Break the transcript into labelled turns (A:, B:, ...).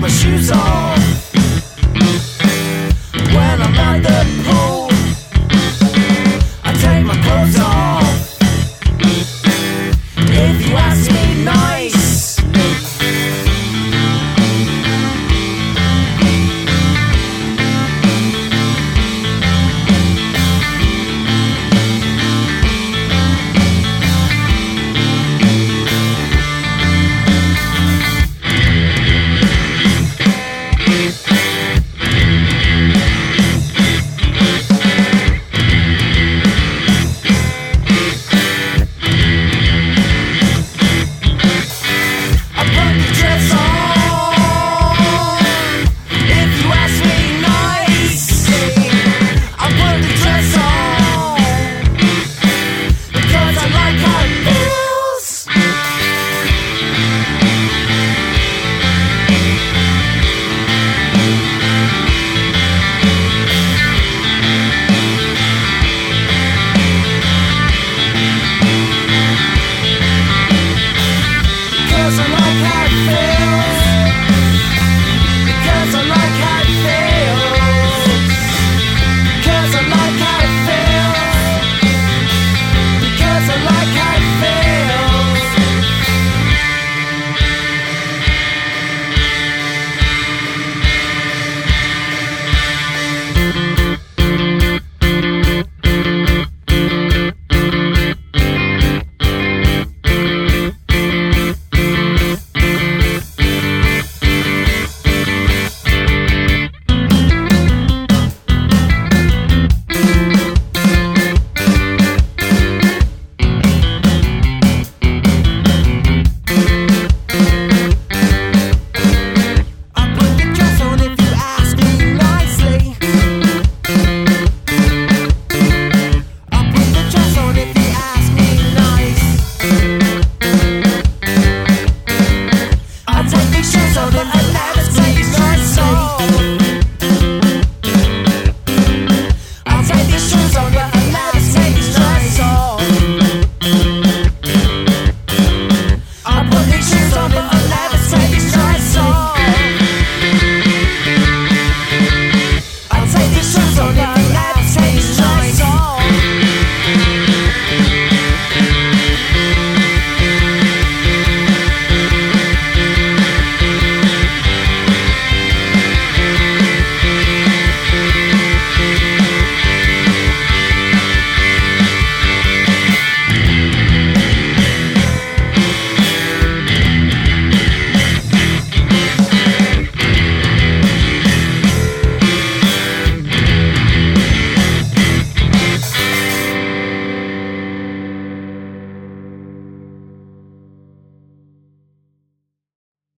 A: my shoes off. I feel soledad.